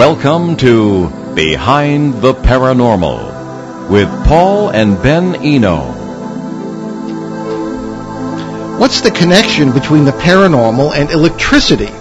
Welcome to Behind the Paranormal with Paul and Ben Eno. What's the connection between the paranormal and electricity?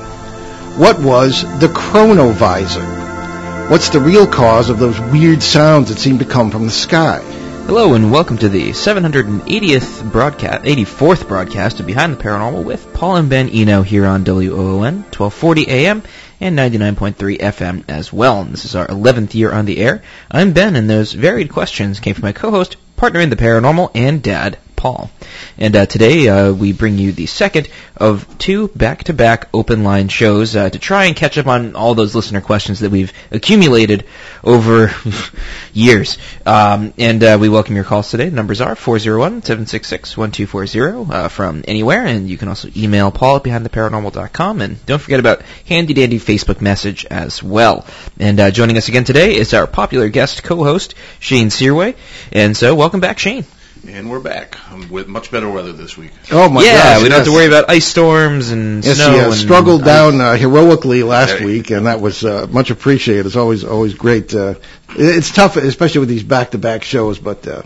What was the chronovisor? What's the real cause of those weird sounds that seem to come from the sky? Hello and welcome to the 780th broadcast, 84th broadcast of Behind the Paranormal with Paul and Ben Eno here on WOON 1240 AM and 99.3 FM as well. And this is our 11th year on the air. I'm Ben and those varied questions came from my co-host, partner in the paranormal, and dad, Paul. And uh, today uh, we bring you the second of two back-to-back open line shows uh, to try and catch up on all those listener questions that we've accumulated over years. Um, and uh, we welcome your calls today. The numbers are 401-766-1240 uh, from anywhere, and you can also email Paul at behindtheparanormal.com. And don't forget about handy-dandy Facebook message as well. And uh, joining us again today is our popular guest co-host, Shane Searway. And so welcome back, Shane. And we're back um, with much better weather this week. Oh my yeah, gosh! we don't have to worry about ice storms and Yes, snow. he uh, and struggled down uh, heroically last Hey. week, and that was uh, much appreciated. It's always always great. Uh, it's tough, especially with these back-to-back shows. But uh,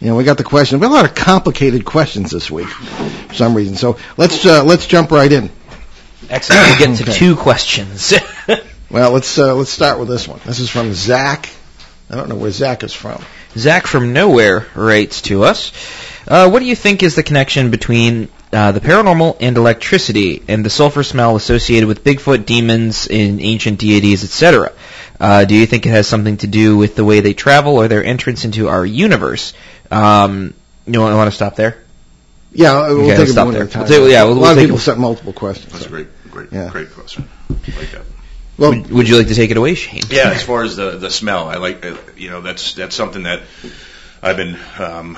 you know, we got the question. We had a lot of complicated questions this week for some reason. So let's uh, let's jump right in. Excellent. We'll get to two questions. Well, let's uh, let's start with this one. This is from Zach. I don't know where Zach is from. Zach from Nowhere writes to us. Uh, what do you think is the connection between uh, the paranormal and electricity and the sulfur smell associated with Bigfoot, demons, and ancient deities, etc.? Uh, do you think it has something to do with the way they travel or their entrance into our universe? Um, you want, want to stop there? Yeah, we'll Okay, take let's it stop one there. at a time. We'll take- yeah, we'll- a lot we'll of take people it- sent multiple questions. That's a great, great, Yeah. great question. I like that. Well, Would, would you like to take it away, Shane? Yeah, as far as the the smell, I like uh, you know that's that's something that I've been um,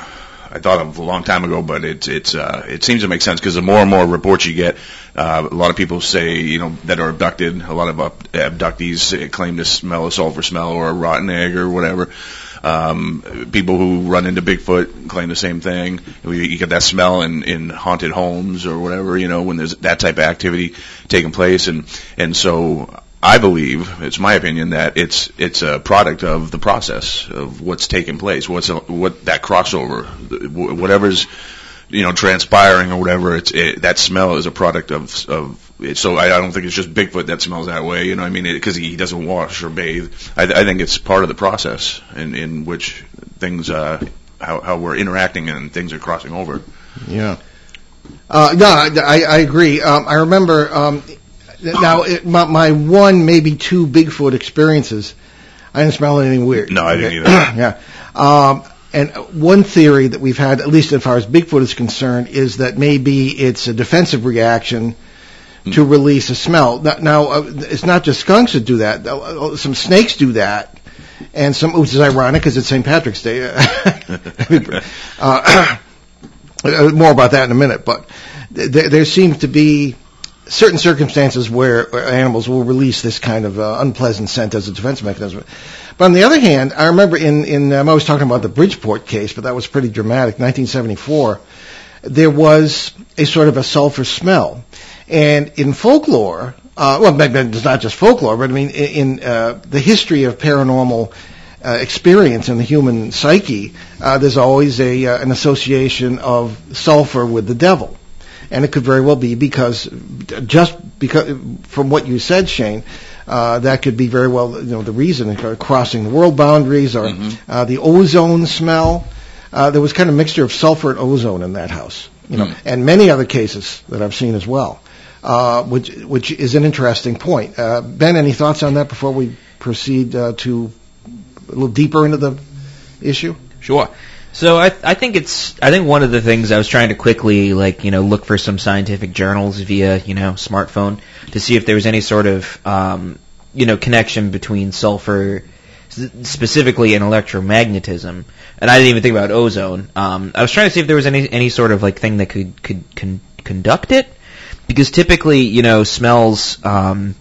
I thought of a long time ago, but it's it's uh, it seems to make sense because the more and more reports you get, uh, a lot of people say you know that are abducted. A lot of up, abductees claim to smell a sulfur smell or a rotten egg or whatever. Um, people who run into Bigfoot claim the same thing. You you get that smell in, in haunted homes or whatever, you know, when there's that type of activity taking place. And, and so I believe, it's my opinion, that it's, it's a product of the process of what's taking place, what's, what that crossover, whatever's, you know, transpiring or whatever, it's, it, that smell is a product of, of, so I, don't think it's just Bigfoot that smells that way, you know I mean, because he doesn't wash or bathe. I, I think it's part of the process in, in which things, uh, how, how we're interacting and things are crossing over. Yeah. Uh, no, I, I agree. Um, I remember um, now it, my, my one, maybe two Bigfoot experiences. I didn't smell anything weird. No, I didn't Okay. either. yeah. Um, and one theory that we've had, at least as far as Bigfoot is concerned, is that maybe it's a defensive reaction to release a smell. Now, uh, it's not just skunks that do that. Uh, Some snakes do that. And some, which is ironic because it's St. Patrick's Day. uh, uh, more about that in a minute, but th- th- there seems to be certain circumstances where, animals will release this kind of uh, unpleasant scent as a defense mechanism. But on the other hand, I remember in, in I'm always talking about the Bridgeport case, but that was pretty dramatic. 1974, there was a sort of a sulfur smell, and in folklore, uh, well, it's not just folklore, but I mean in, in uh, the history of paranormal uh, experience in the human psyche, uh, there's always a uh, an association of sulfur with the devil, and it could very well be because just because from what you said, Shane. Uh, that could be very well, you know, the reason crossing the world boundaries or uh, the ozone smell. Uh, there was kind of a mixture of sulfur and ozone in that house, you know, and many other cases that I've seen as well, uh, which which is an interesting point. Uh, ben, any thoughts on that before we proceed uh, to a little deeper into the issue? Sure. So I I think it's I think one of the things I was trying to quickly like you know look for some scientific journals via you know smartphone to see if there was any sort of um, you know connection between sulfur specifically and electromagnetism. And I didn't even think about ozone. Um, I was trying to see if there was any any sort of like thing that could could con- conduct it. Because typically you know smells um,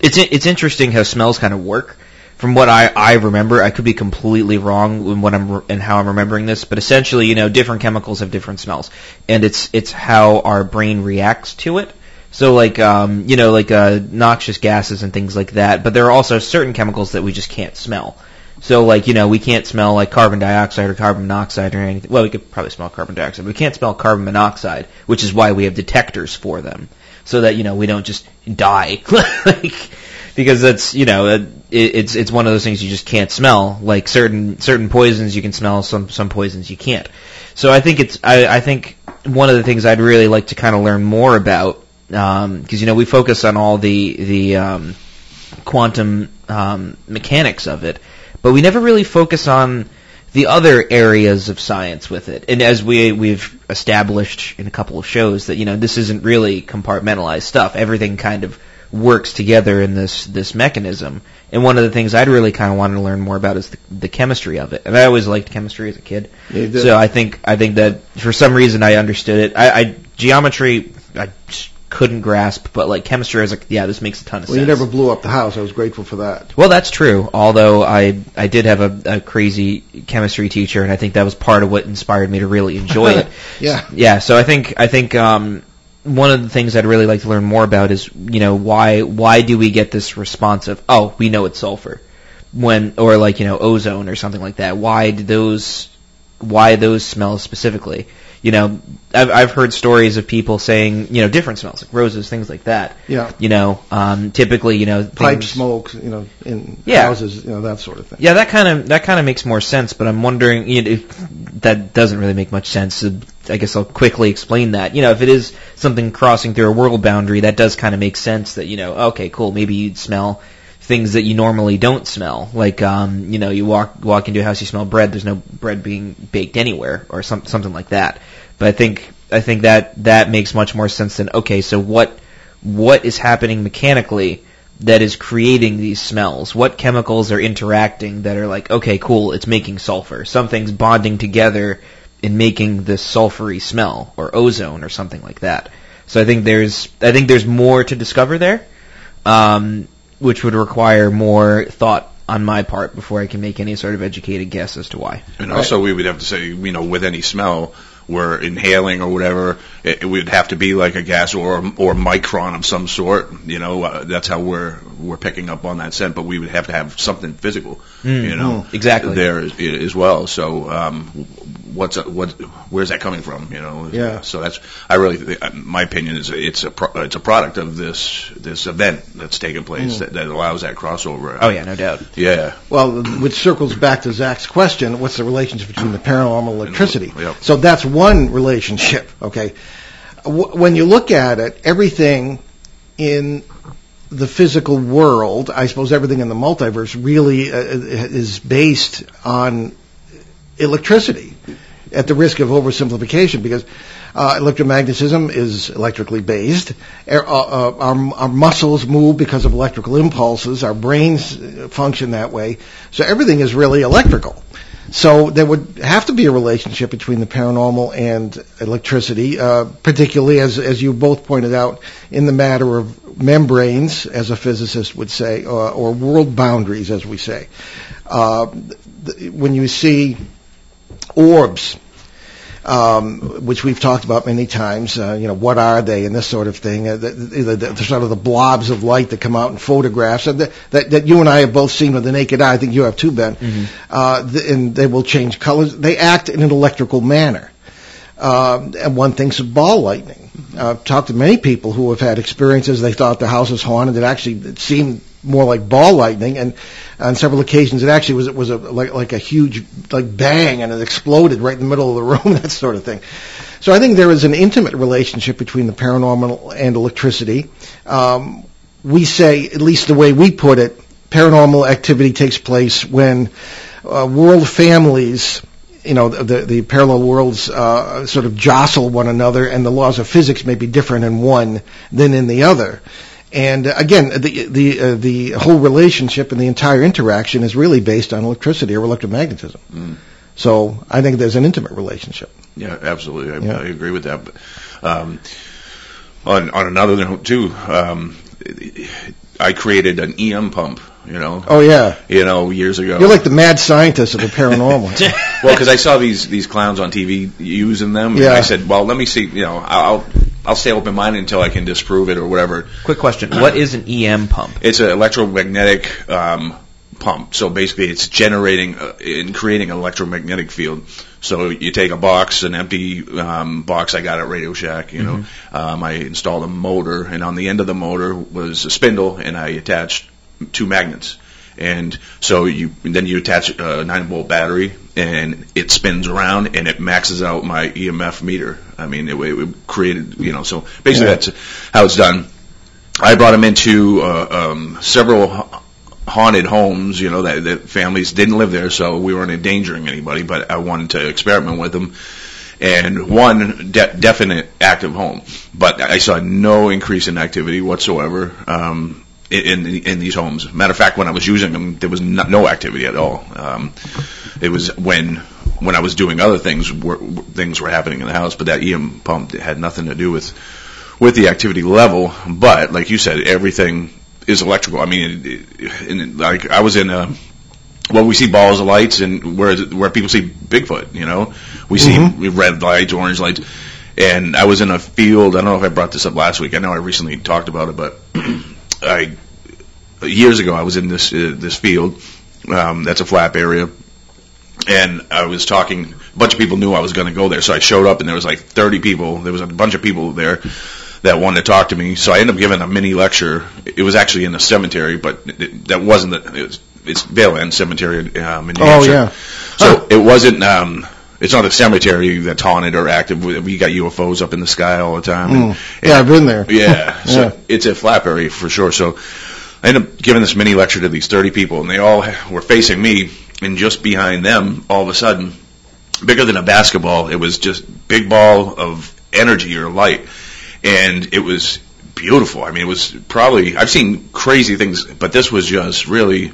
it's it's interesting how smells kind of work from what I, I remember, I could be completely wrong in what I'm and how I'm remembering this, but essentially, you know, different chemicals have different smells, and it's it's how our brain reacts to it. So like um, you know like uh, noxious gases and things like that. But there are also certain chemicals that we just can't smell. So like you know we can't smell like carbon dioxide or carbon monoxide or anything. Well, we could probably smell carbon dioxide, but we can't smell carbon monoxide, which is why we have detectors for them, so that you know we don't just die. like because that's you know it, it's it's one of those things you just can't smell. Like certain certain poisons you can smell, some some poisons you can't. So I think it's I, I think one of the things I'd really like to kind of learn more about because um, you know we focus on all the the um, quantum um, mechanics of it, but we never really focus on the other areas of science with it. And as we we've established in a couple of shows that you know this isn't really compartmentalized stuff. Everything kind of works together in this this mechanism. And one of the things I'd really kind of wanted to learn more about is the, the chemistry of it. And I always liked chemistry as a kid, so I think I think that for some reason I understood it. I, I geometry I couldn't grasp, but like chemistry, I was like, yeah, this makes a ton of well, sense. you never blew up the house. I was grateful for that. Well, that's true. Although I I did have a, a crazy chemistry teacher, and I think that was part of what inspired me to really enjoy it. yeah, yeah. So I think I think um, one of the things I'd really like to learn more about is you know why why do we get this response of oh we know it's sulfur? When or like you know ozone or something like that. Why do those why those smells specifically you know I've I've heard stories of people saying you know different smells like roses things like that Yeah. you know um, typically you know pipe things- smoke, you know, in Yeah. houses, you know, that sort of thing. yeah, that kind of that kind of makes more sense, but I'm wondering, you know, if that doesn't really make much sense. So I guess I'll quickly explain that. You know, if it is something crossing through a world boundary, that does kind of make sense. That you know, okay, cool, maybe you'd smell things that you normally don't smell, like um, you know, you walk walk into a house, you smell bread. There's no bread being baked anywhere, or some, something like that. But I think I think that that makes much more sense than okay, so what what is happening mechanically that is creating these smells? What chemicals are interacting that are like, okay, cool, it's making sulfur. Something's bonding together and making this sulfury smell, or ozone, or something like that. So I think there's, I think there's more to discover there, um, which would require more thought on my part before I can make any sort of educated guess as to why. And also, we would have to say, you know, with any smell, we're inhaling or whatever, it, it would have to be like a gas or or micron of some sort. You know, uh, that's how we're we're picking up on that scent. But we would have to have something physical, you know, exactly. there as, as well. So, um, what's what? Where's that coming from? You know, Yeah. So that's I really, uh, my opinion is it's a pro, it's a product of this this event that's taking place that, that allows that crossover. Oh yeah, no doubt. yeah. Well, which circles back to Zach's question: What's the relationship between the paranormal and electricity? Yep. So that's one relationship. Okay, when you look at it, everything in the physical world, I suppose everything in the multiverse, really uh, is based on electricity. At the risk of oversimplification, because uh, electromagnetism is electrically based. Our, uh, uh, our, our muscles move because of electrical impulses. Our brains uh, function that way. So everything is really electrical. So there would have to be a relationship between the paranormal and electricity, uh, particularly as as you both pointed out in the matter of membranes, as a physicist would say, or, or world boundaries, as we say. Uh, th- when you see orbs, um, which we've talked about many times. Uh, you know, what are they and this sort of thing. Uh, the, the, the, the sort of the blobs of light that come out in photographs and that, that, that you and I have both seen with the naked eye. I think you have too, Ben. Uh, the, and they will change colors. They act in an electrical manner. Um, and one thinks of ball lightning. Uh, I've talked to many people who have had experiences. They thought the house was haunted. It actually it seemed more like ball lightning, and on several occasions it actually was it was a like like a huge like bang, and it exploded right in the middle of the room, that sort of thing. So I think there is an intimate relationship between the paranormal and electricity. Um, we say, at least the way we put it, paranormal activity takes place when uh, world families you know, the, the parallel worlds uh, sort of jostle one another, and the laws of physics may be different in one than in the other. And uh, again, the the uh, the whole relationship and the entire interaction is really based on electricity or electromagnetism. So I think there's an intimate relationship. Yeah, absolutely. I, Yeah. I agree with that. But um, on on another note too, um, I created an EM pump. You know, Oh yeah, you know, years ago. you're like the mad scientist of the paranormal. well, because I saw these these clowns on TV using them, and I said, well, let me see. You know, I'll I'll stay open minded until I can disprove it or whatever. Quick question: What is an EM pump? It's an electromagnetic um, pump. So basically, it's generating uh, and creating an electromagnetic field. So you take a box, an empty um, box I got at Radio Shack. You know, Mm-hmm. um, I installed a motor, and on the end of the motor was a spindle, and I attached two magnets. And so you then you attach a nine volt battery, and it spins around, and it maxes out my EMF meter. I mean, it, it created, you know. So basically, Yeah. that's how it's done. I brought him into uh, um, several haunted homes, you know, that, that families didn't live there, so we weren't endangering anybody, but I wanted to experiment with them. And one de- definite active home, but I saw no increase in activity whatsoever um, in, in these homes. Matter of fact, when I was using them, there was no, no activity at all. Um, it was when when I was doing other things, were, things were happening in the house, but that EM pump had nothing to do with with the activity level. But like you said, everything is electrical. I mean, it, it, and like I was in a well, we see balls of lights, and where where people see Bigfoot, you know, we see red lights, orange lights. And I was in a field. I don't know if I brought this up last week. I know I recently talked about it, but I years ago I was in this uh, this field. Um, that's a flap area, and I was talking. A bunch of people knew I was going to go there, so I showed up, and there was like 30 people. There was a bunch of people there that wanted to talk to me. So I ended up giving a mini lecture. It was actually in a cemetery, but it, that wasn't the. It was, it's Vale End Cemetery um, in New Oh, Hampshire. yeah. So it wasn't. Um, it's not a cemetery that's haunted or active. We we got UFOs up in the sky all the time. and- Mm. Yeah, I've been there. yeah, so Yeah. it's a flap area for sure. So I ended up giving this mini lecture to these 30 people, and they all were facing me, and just behind them, all of a sudden, bigger than a basketball, it was just big ball of energy or light, and it was beautiful. I mean, it was probably I've seen crazy things, but this was just really.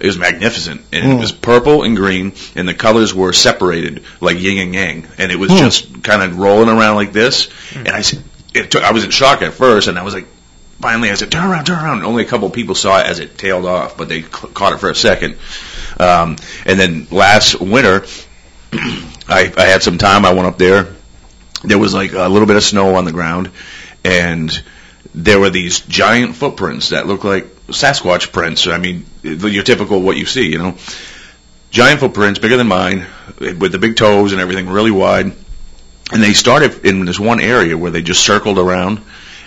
It was magnificent, and it Mm. was purple and green, and the colors were separated like yin and yang, and it was Mm. just kind of rolling around like this. And I, it took, I was in shock at first, and I was like, finally, I said, "Turn around, turn around." And only a couple of people saw it as it tailed off, but they c- caught it for a second. Um, and then last winter, I, I had some time. I went up there. There was like a little bit of snow on the ground, and there were these giant footprints that looked like Sasquatch prints. I mean, your typical what you see, you know, giant footprints bigger than mine, with the big toes and everything, really wide. And they started in this one area where they just circled around,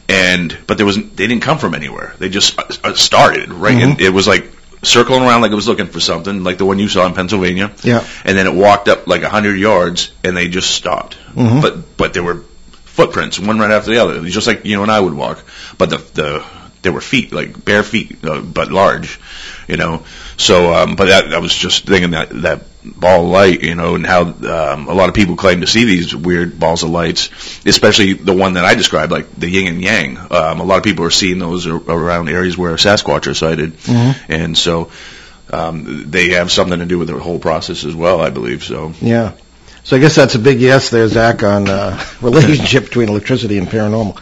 and but there was they didn't come from anywhere. They just uh, uh, started right. Mhm. And it was like circling around like it was looking for something, like the one you saw in Pennsylvania. Yeah. And then it walked up like a hundred yards, and they just stopped. Mhm. But but there were footprints, one right after the other. It was just like you know, and I would walk, but the the there were feet, like bare feet, uh, but large, you know. So, um, but that I was just thinking that that ball of light, you know, and how um, a lot of people claim to see these weird balls of lights, especially the one that I described, like the yin and yang. Um, a lot of people are seeing those ar- around areas where Sasquatch are sighted, Mhm. and so um, they have something to do with the whole process as well, I believe. So. Yeah. So I guess that's a big yes there, Zach, on uh, relationship between electricity and paranormal.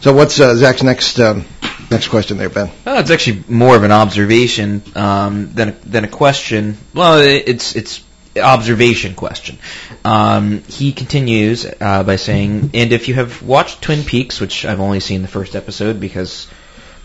So what's uh, Zach's next um, next question there, Ben? Oh, it's actually more of an observation um, than a, than a question. Well, it's it's observation question. Um, he continues uh, by saying, "And if you have watched Twin Peaks, which I've only seen the first episode because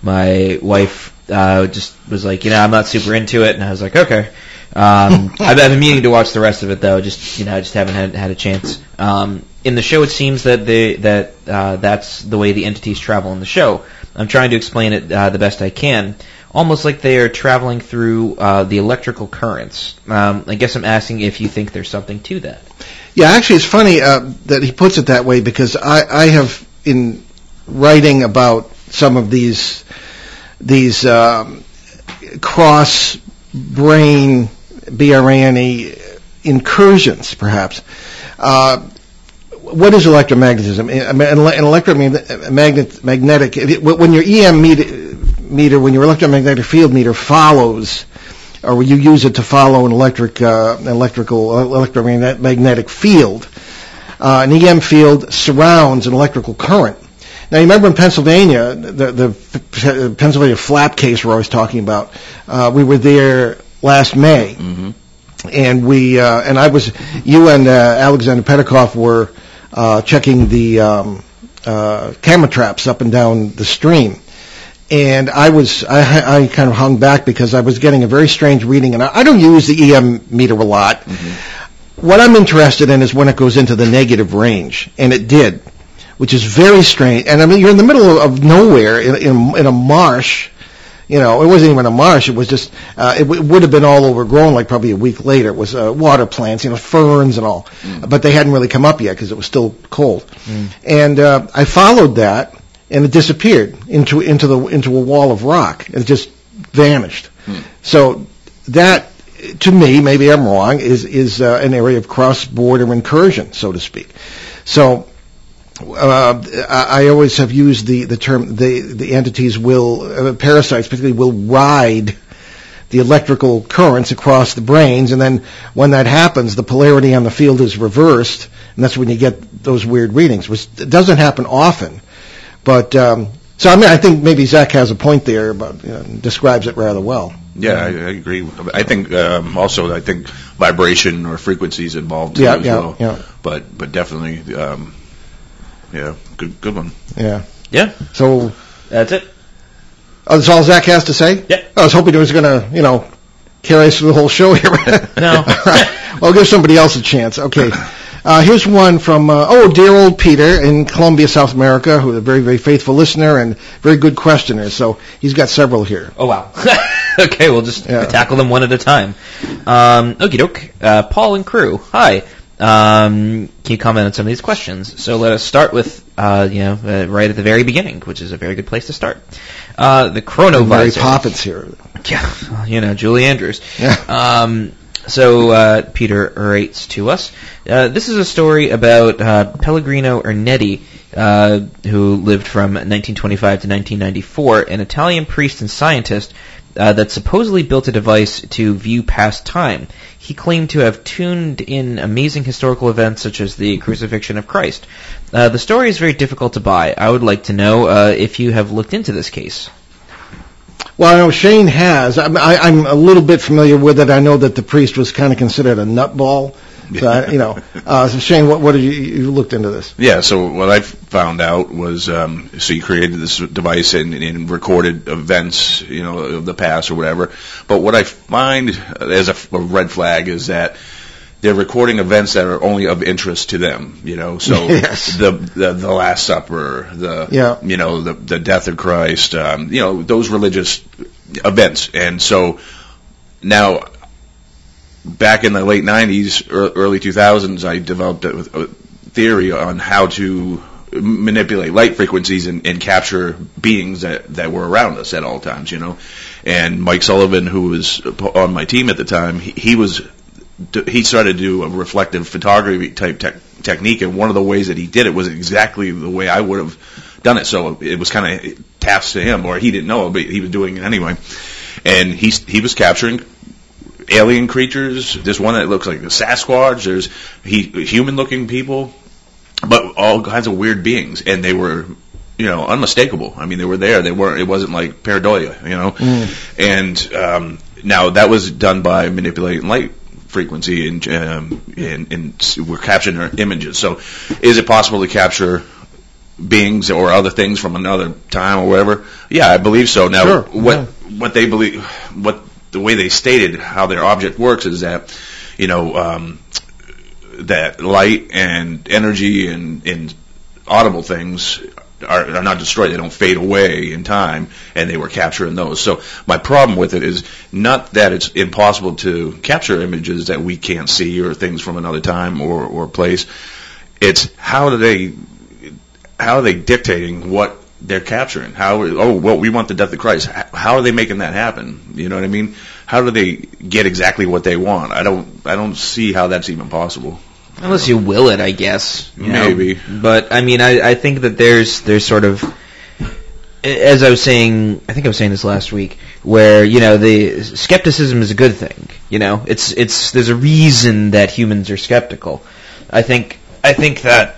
my wife uh, just was like, you know, I'm not super into it, and I was like, okay." Um, I've, I've been meaning to watch the rest of it though. Just you know, I just haven't had had a chance. Um, in the show, it seems that they that uh, that's the way the entities travel in the show. I'm trying to explain it uh, the best I can, almost like they are traveling through uh, the electrical currents. Um, I guess I'm asking if you think there's something to that. Yeah, actually, it's funny uh, that he puts it that way because I, I have in writing about some of these these um, cross brain BRANE incursions, perhaps. Uh, what is electromagnetism? An electromagnetic, magnetic, it- when your EM meter, meter, when your electromagnetic field meter follows, or you use it to follow an electric, uh, electrical, electromagnetic field, uh, an EM field surrounds an electrical current. Now, you remember in Pennsylvania, the, the Pennsylvania flap case we're always talking about. Uh, we were there last May, and we uh, and I was you and uh, Alexander Petikoff were uh, checking the um, uh, camera traps up and down the stream. And I was, I, I kind of hung back because I was getting a very strange reading, and I, I don't use the EM meter a lot. Mm-hmm. What I'm interested in is when it goes into the negative range, and it did, which is very strange. And I mean, you're in the middle of, nowhere in, in, in a marsh, you know, it wasn't even a marsh. It was just, uh, it, w- it would have been all overgrown like probably a week later. It was uh, water plants, you know, ferns and all. Mm. But they hadn't really come up yet because it was still cold. Mm. And uh, I followed that, and it disappeared into into the into a wall of rock. It just vanished. Mm. So that, to me, maybe I'm wrong, is is uh, an area of cross-border incursion, so to speak. So uh, I always have used the, the term the, the entities will, uh, parasites particularly, will ride the electrical currents across the branes, and then when that happens, the polarity on the field is reversed, and that's when you get those weird readings, which doesn't happen often. But um, so I mean, I think maybe Zach has a point there, but you know, describes it rather well. Yeah, I, I agree. I think um, also I think vibration or frequencies involved too yeah, as yeah, well. Yeah. But but definitely. Um, yeah, good good one. Yeah. Yeah. So that's it. Oh, that's all Zach has to say? Yeah. I was hoping he was going to, you know, carry us through the whole show here. no. all right. Well, give somebody else a chance. Okay. Uh, here's one from, uh, oh, dear old Peter in Colombia, South America, who's a very, very faithful listener and very good questioner. So he's got several here. Oh, wow. okay, we'll just yeah. tackle them one at a time. Um, okie doke. Uh, Paul and crew. Hi. Um, can you comment on some of these questions? So let us start with, uh, you know, uh, right at the very beginning, which is a very good place to start. Uh, the chronovisor. Mary Poppins here. Yeah, you know, Julie Andrews. Yeah. Um, so uh, Peter writes to us. Uh, this is a story about uh, Pellegrino Ernetti, uh, who lived from 1925 to 1994, an Italian priest and scientist uh, that supposedly built a device to view past time. He claimed to have tuned in amazing historical events such as the crucifixion of Christ. Uh, the story is very difficult to buy. I would like to know uh, if you have looked into this case. Well, I know Shane has. I'm, I, I'm a little bit familiar with it. I know that the priest was kind of considered a nutball. So you know, uh, so Shane, what, what did you, you looked into this? Yeah, so what I found out was, um, so you created this device and, and recorded events, you know, of the past or whatever. But what I find as a, a red flag is that they're recording events that are only of interest to them, you know. So yes. the, the the Last Supper, the yeah. you know the the death of Christ, um, you know those religious events, and so now back in the late '90s, early 2000s, I developed a, theory on how to manipulate light frequencies and, and capture beings that that were around us at all times, you know. And Mike Sullivan, who was on my team at the time, he, he was he started to do a reflective photography type te- technique, and one of the ways that he did it was exactly the way I would have done it. So it was kind of tasks to him, or he didn't know, but he was doing it anyway. And he he was capturing alien creatures. There's one that looks like a Sasquatch. There's he, human-looking people, but all kinds of weird beings, and they were you know, unmistakable. I mean, they were there. They weren't. It wasn't like pareidolia, you know. Mm. And um, now that was done by manipulating light frequency and, um, and, and we're capturing their images. So is it possible to capture beings or other things from another time or whatever? Yeah, I believe so. Now, sure. what yeah. what they believe, what the way they stated how their object works is that, you know, um, that light and energy and, and audible things are, are not destroyed. They don't fade away in time, and they were capturing those. So my problem with it is not that it's impossible to capture images that we can't see or things from another time or, or place. It's how do they how are they dictating what they're capturing? How oh well we want the death of Christ. How are they making that happen? You know what I mean? How do they get exactly what they want? I don't I don't see how that's even possible. Unless you will it, I guess. Maybe. Know? But I mean, I, I think that there's there's sort of as I was saying, I think I was saying this last week, where you know the skepticism is a good thing. You know, it's it's there's a reason that humans are skeptical. I think I think that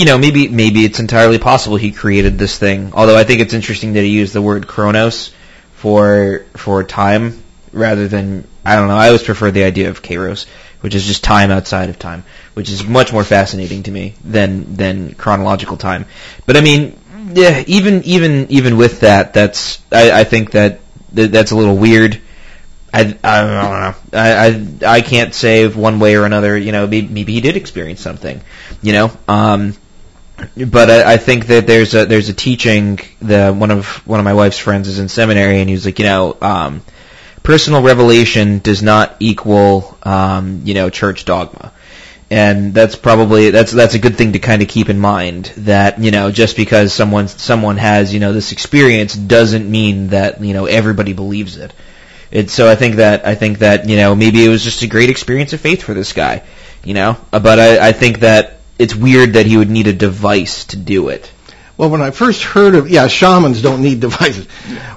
you know maybe maybe it's entirely possible he created this thing. Although I think it's interesting that he used the word chronos for for time rather than I don't know. I always prefer the idea of kairos which is just time outside of time, which is much more fascinating to me than than chronological time. But I mean, yeah, even even even with that, that's I, I think that that's a little weird. I, I don't know. I, I I can't say one way or another. You know, maybe, maybe he did experience something. You know, um, but I, I think that there's a there's a teaching. that one of one of my wife's friends is in seminary, and he was like, you know, um, personal revelation does not equal, um, you know, church dogma and that's probably that's that's a good thing to kind of keep in mind that you know just because someone someone has you know this experience doesn't mean that you know everybody believes it. And so I think that I think that you know maybe it was just a great experience of faith for this guy, you know. But I, I think that it's weird that he would need a device to do it. Well, when I first heard of yeah, shamans don't need devices.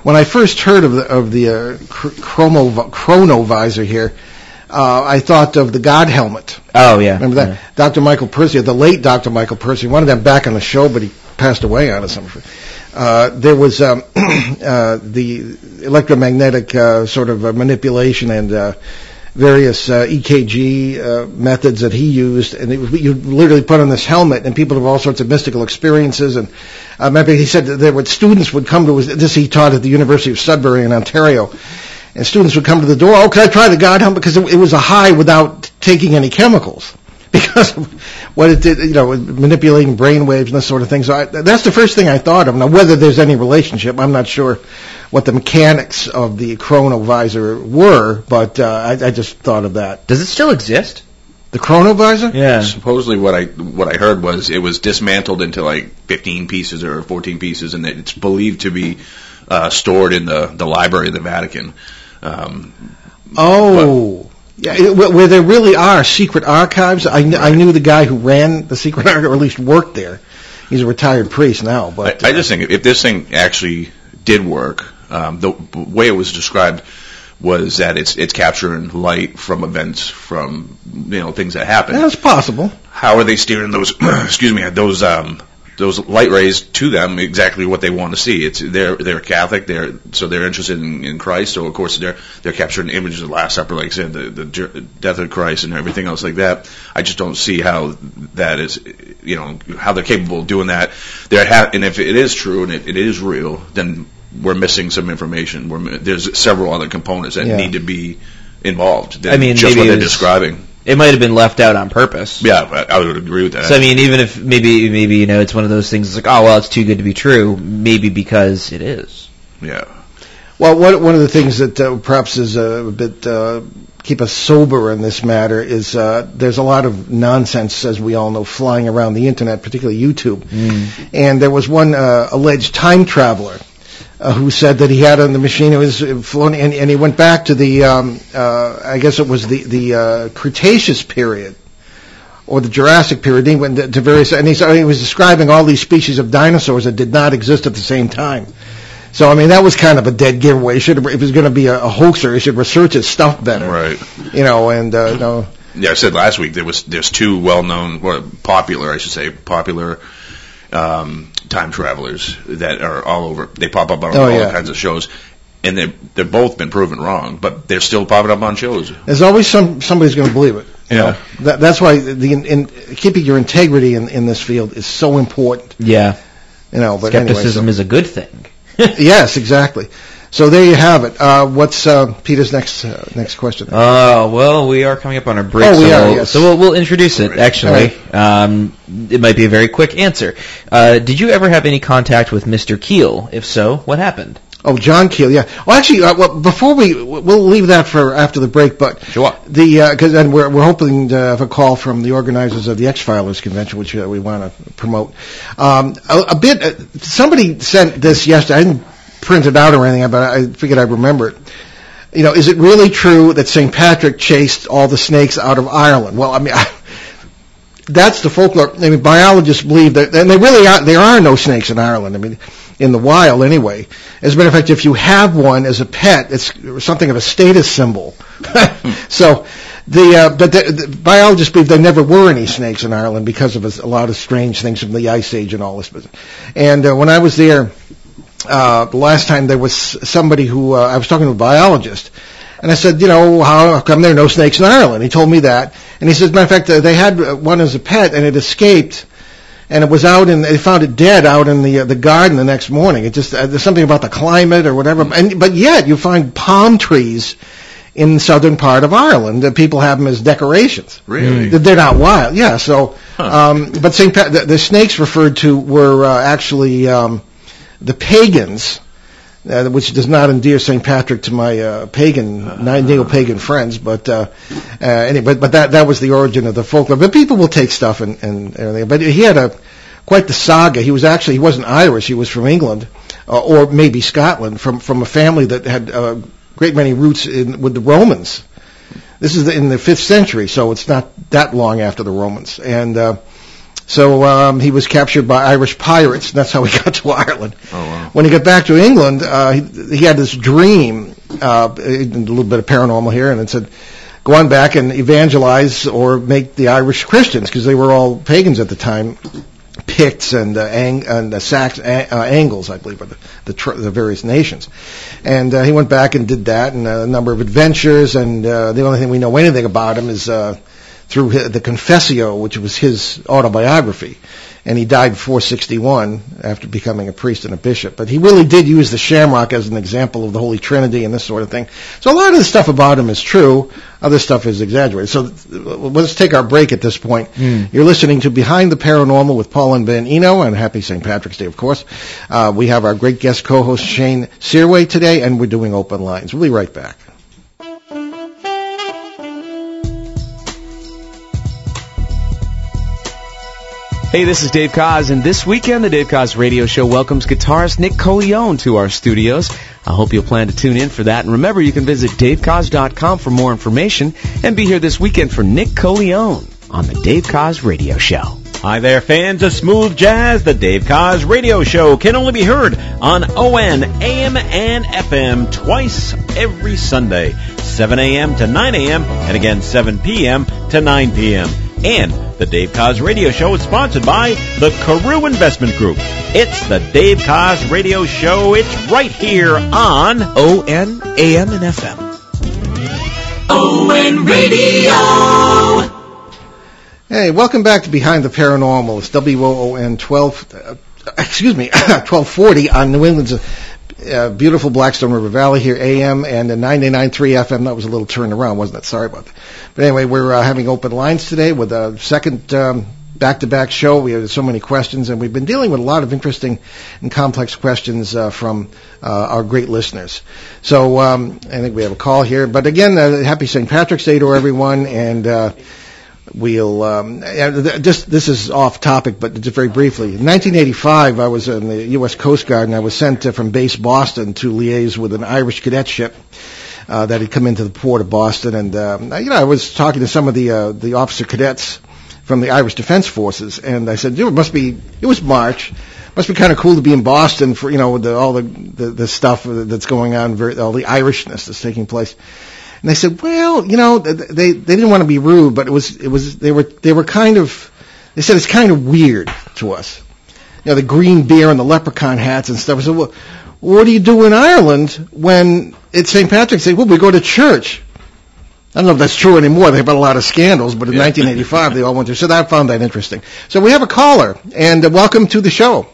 When I first heard of the of the uh, chromo chronovisor here, uh, I thought of the God helmet. Oh yeah, remember that? Yeah. Dr. Michael Percy, the late Dr. Michael Percy, one of them back on the show, but he passed away on us. Uh, there was um, uh, the electromagnetic uh, sort of uh, manipulation and uh, various uh, EKG uh, methods that he used, and it, you literally put on this helmet, and people have all sorts of mystical experiences. And I remember he said that there students would come to his, this he taught at the University of Sudbury in Ontario and students would come to the door, oh, can I try the God helmet? Because it, it was a high without taking any chemicals. Because of what it did, you know, manipulating brain waves and this sort of thing. So I, that's the first thing I thought of. Now, whether there's any relationship, I'm not sure what the mechanics of the chronovisor were, but uh, I, I just thought of that. Does it still exist? The chronovisor? Yeah. Supposedly, what I what I heard was it was dismantled into like 15 pieces or 14 pieces, and it's believed to be uh, stored in the the library of the Vatican. Um, oh. Yeah, where there really are secret archives. I, kn- I knew the guy who ran the secret archive, or at least worked there. He's a retired priest now. But I, I just think if this thing actually did work, um, the way it was described was that it's it's capturing light from events from you know things that happen. That's possible. How are they steering those? excuse me, those um, those light rays to them exactly what they want to see. It's they're they're Catholic, they're so they're interested in, in Christ. So of course they're they're capturing images of the Last Supper, like I said, the, the death of Christ and everything else like that. I just don't see how that is, you know, how they're capable of doing that. There ha- and if it is true and it, it is real, then we're missing some information. We're, there's several other components that Yeah. need to be involved. I mean, just what they're describing. It might have been left out on purpose. Yeah, I I would agree with that. So I mean, even if maybe maybe you know it's one of those things. It's like, oh well, it's too good to be true. Maybe because it is. yeah. Well, one one of the things that uh, perhaps is a bit uh, keep us sober in this matter is uh, there's a lot of nonsense, as we all know, flying around the internet, particularly YouTube. And there was one uh, alleged time traveler uh, who said that he had on the machine it was flown, and, and he went back to the, um, uh, I guess it was the the uh, Cretaceous period. Or the Jurassic period. He went to- to various, and he, he was describing all these species of dinosaurs that did not exist at the same time. So I mean that was kind of a dead giveaway. Should if it was going to be a, a hoaxer, he should research his stuff better. Right. You know, and uh, you know, Yeah, I said last week there was there's two well-known, well, popular, I should say, popular um, time travelers that are all over. They pop up on Oh, all yeah. kinds of shows, and they they've both been proven wrong, but they're still popping up on shows. there's always some somebody's going to believe it. You Yeah. know, that, that's why the in, in, keeping your integrity in, in this field is so important. Yeah. You know, but Skepticism anyway, is a good thing. yes, exactly. So there you have it. Uh, what's uh, Peter's next uh, next question? Oh well, we are coming up on our break, Oh, we so, are, we'll, yes. so we'll, we'll introduce it. Actually, um, it might be a very quick answer. Uh, did you ever have any contact with Mr. Keel? If so, what happened? Oh, John Keel. Yeah. Well, actually, uh, well, before we we'll leave that for after the break, but Sure. the because then we're we're hoping to have a call from the organizers of the X Filers convention, which uh, we want to promote. Um, a, a bit. Uh, somebody sent this yesterday. I didn't print it out or anything, but I figured I'd remember it. You know, is it really true that St. Patrick chased all the snakes out of Ireland? Well, I mean. I, that's the folklore. I mean, biologists believe that, and they really are. There are no snakes in Ireland. I mean, in the wild anyway. As a matter of fact, if you have one as a pet, it's something of a status symbol. so, the uh, but the, the biologists believe there never were any snakes in Ireland because of a, a lot of strange things from the ice age and all this. And uh, when I was there uh, the last time, there was somebody who uh, I was talking to a biologist, And I said, you know, how come there are no snakes in Ireland? He told me that. And he says, matter of fact, uh, they had uh, one as a pet and it escaped. And it was out in, they found it dead out in the uh, the garden the next morning. It just, uh, there's something about the climate or whatever. And, but yet you find palm trees in the southern part of Ireland that people have them as decorations. Really? They're not wild. Yeah, so, um, but St. Pat, the, the snakes referred to were uh, actually um, the pagans, uh, which does not endear St. Patrick to my uh, pagan, neo-pagan friends, but uh, uh, anyway, but, but that that was the origin of the folklore. But people will take stuff and, and everything. But he had a quite the saga. He was actually he wasn't Irish. He was from England, uh, or maybe Scotland, from from a family that had a great many roots in with the Romans. This is in the fifth century, so it's not that long after the Romans. And uh, so um, he was captured by Irish pirates. And that's how he got to Ireland. Oh, wow. When he got back to England, uh, he, he had this dream, uh, a little bit of paranormal here, and it said, go on back and evangelize or make the Irish Christians, because they were all pagans at the time. Picts and uh, Ang- and uh, Sax uh, Angles, I believe, are the the, tr- the various nations. And uh, he went back and did that, and a number of adventures. And uh, the only thing we know anything about him is uh, through hi the Confessio, which was his autobiography. And he died 461 after becoming a priest and a bishop. But he really did use the shamrock as an example of the Holy Trinity and this sort of thing. So a lot of the stuff about him is true. Other stuff is exaggerated. So let's take our break at this point. You're listening to Behind the Paranormal with Paul and Ben Eno, and happy St. Patrick's Day, of course. Uh, we have our great guest co-host Shane Searway today, and we're doing open lines. We'll be right back. Hey, this is Dave Koz, and this weekend the Dave Koz Radio Show welcomes guitarist Nick Colionne to our studios. I hope you'll plan to tune in for that. And remember, you can visit davekoz.com for more information and be here this weekend for Nick Colionne on the Dave Koz Radio Show. Hi there, fans of smooth jazz. The Dave Koz radio show can only be heard on ON, AM, and FM twice every Sunday, 7 a.m. to 9 a.m., and again 7 p.m. to 9 p.m. And the Dave Koz radio show is sponsored by the Carew Investment Group. It's the Dave Koz radio show. It's right here on ON, AM, and FM. ON Radio. Hey, welcome back to Behind the Paranormal. It's WOON 12, uh, excuse me, 1240 on New England's uh, beautiful Blackstone River Valley here, AM, and the 99.3 FM. That was a little turned around, wasn't it? Sorry about that. But anyway, we're uh, having open lines today with a second um, back-to-back show. We have so many questions, and we've been dealing with a lot of interesting and complex questions uh, from uh, our great listeners. So um, I think we have a call here. But again, uh, happy St. Patrick's Day to everyone, and uh, we'll um, uh, just this is off topic, but just very briefly. In 1985, I was in the U.S. Coast Guard, and I was sent uh, from base Boston to liaise with an Irish cadet ship. Uh, that had come into the port of Boston, and um, you know I was talking to some of the uh, the officer cadets from the Irish Defense Forces, and I said, "Dude, it must be it was March, must be kind of cool to be in Boston for you know with the, all the, the the stuff that's going on, all the Irishness that's taking place." And they said, "Well, you know, they they didn't want to be rude, but it was it was they were they were kind of they said it's kind of weird to us, you know, the green beer and the leprechaun hats and stuff." I said, "Well, what do you do in Ireland when it's St. Patrick's Day? Well, we go to church." I don't know if that's true anymore. They've had a lot of scandals, but in 1985 they all went to. So I found that interesting. So we have a caller, and uh, welcome to the show.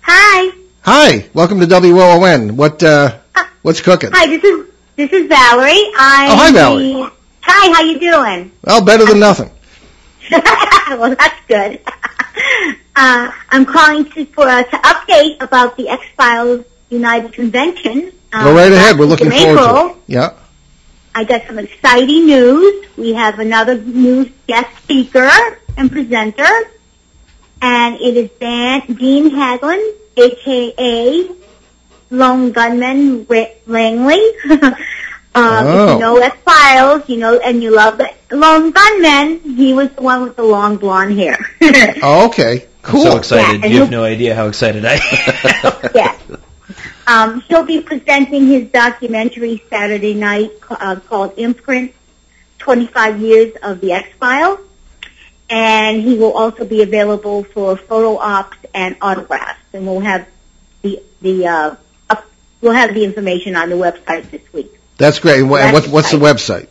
Hi. Hi, welcome to WOON. What uh, what's cooking? Hi, this is this is Valerie. I'm Oh, hi, Valerie. the- Hi, how you doing? Well, better than nothing. well, that's good. uh, I'm calling to for uh, to update about the X Files United Convention. Um, Go right ahead. We're looking forward April. to it. Yeah. I got some exciting news. We have another new guest speaker and presenter, and it is Dan, Dean Haglund, aka Lone Gunman Ra- Langley. um, Oh. If you know X Files, you know, and you love the Lone Gunman, he was the one with the long blonde hair. Oh, okay. Cool. So excited. Yeah, you have no idea how excited I am. yes. Um, he'll be presenting his documentary Saturday night uh, called Imprint, 25 Years of the X-Files. And he will also be available for photo ops and autographs. And we'll have the, the, uh, up, we'll have the information on the website this week. That's great. And wha- and That's what's what's the website?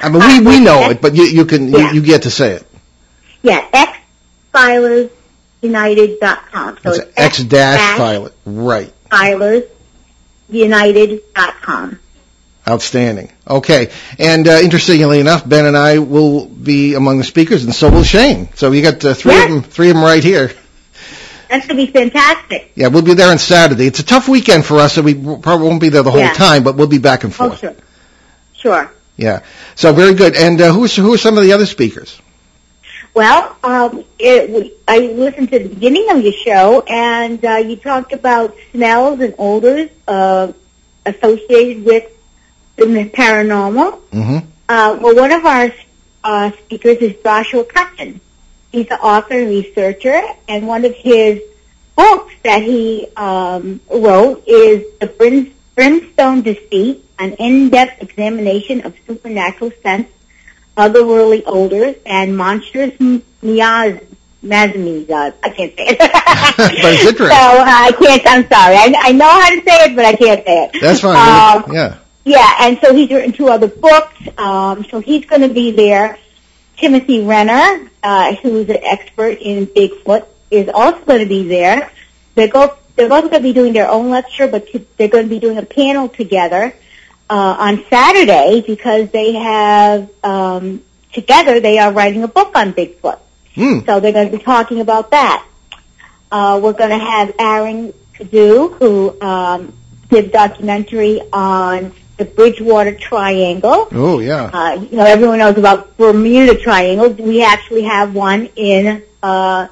I mean, we, we know it, but you, you can you, Yeah. you get to say it. Yeah, xfilersunited.com. So It's it's X dash file it. Right. xfilersunited.com. Outstanding. Okay. And uh, interestingly enough, Ben and I will be among the speakers, and so will Shane. So you got uh, three Yes. of them, three of them right here. That's going to be fantastic. Yeah, we'll be there on Saturday. It's a tough weekend for us, so we probably won't be there the whole Yeah. time, but we'll be back and forth. Oh, sure. Sure. Yeah. So very good. And uh, who, are, who are some of the other speakers? Well, um, it, I listened to the beginning of your show, and uh, you talked about smells and odors uh, associated with the paranormal. Mm-hmm. Uh, well, one of our uh, speakers is Joshua Cutchin. He's an author and researcher, and one of his books that he um, wrote is The Brim- Brimstone Deceit, an in-depth examination of supernatural scents, otherworldly odors, and monstrous miasms. Uh, I can't say it. But it's interesting. So uh, I can't. I'm sorry. I, I know how to say it, but I can't say it. That's fine. Um, yeah. yeah, and so he's written two other books. Um, so he's going to be there. Timothy Renner, uh, who's an expert in Bigfoot, is also going to be there. They're, go, they're both going to be doing their own lecture, but t- they're going to be doing a panel together uh, on Saturday because they have um, together they are writing a book on Bigfoot. Hmm. So they're going to be talking about that. Uh, we're going to have Aaron Cadieux, who um, did a documentary on the Bridgewater Triangle. Oh, yeah. Uh, you know, everyone knows about Bermuda Triangle. We actually have one in uh,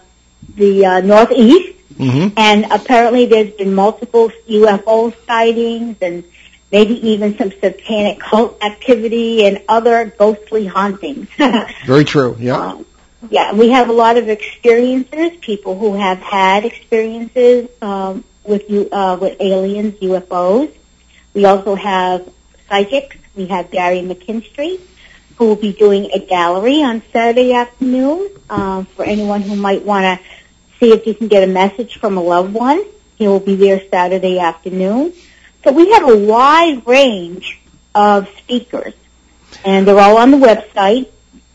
the uh, Northeast, Mm-hmm. and apparently there's been multiple UFO sightings and maybe even some satanic cult activity and other ghostly hauntings. Very true. Yeah. Um, yeah, we have a lot of experiences, people who have had experiences um, with uh, with aliens, UFOs. We also have psychics. We have Gary McKinstry, who will be doing a gallery on Saturday afternoon um, for anyone who might want to see if you can get a message from a loved one. He will be there Saturday afternoon. So we have a wide range of speakers, and they're all on the website